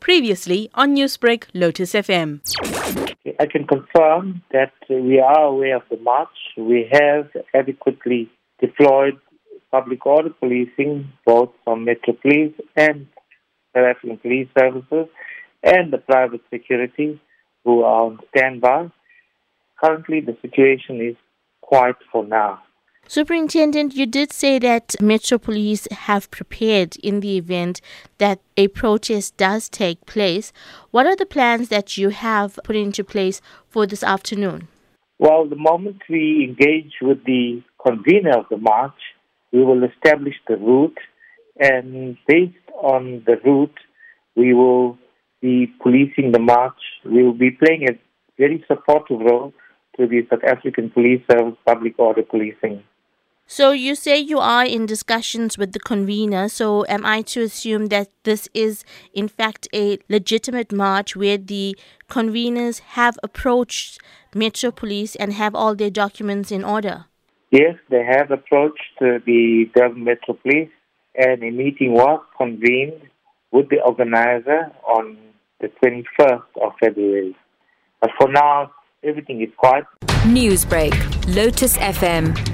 Previously on Newsbreak, Lotus FM. I can confirm that we are aware of the march. We have adequately deployed public order policing, both from Metro Police and South African Police Services, and the private security who are on standby. Currently, the situation is quiet for now. Superintendent, you did say that Metro Police have prepared in the event that a protest does take place. What are the plans that you have put into place for this afternoon? Well, the moment we engage with the convener of the march, we will establish the route, and based on the route, we will be policing the march. We will be playing a very supportive role to the South African Police Service Public Order Policing. So you say you are in discussions with the convener. So am I to assume that this is in fact a legitimate march where the conveners have approached Metro Police and have all their documents in order? Yes, they have approached uh, the Durban Metro Police and a meeting was convened with the organizer on the 21st of February. But for now, everything is quiet. Newsbreak, Lotus FM,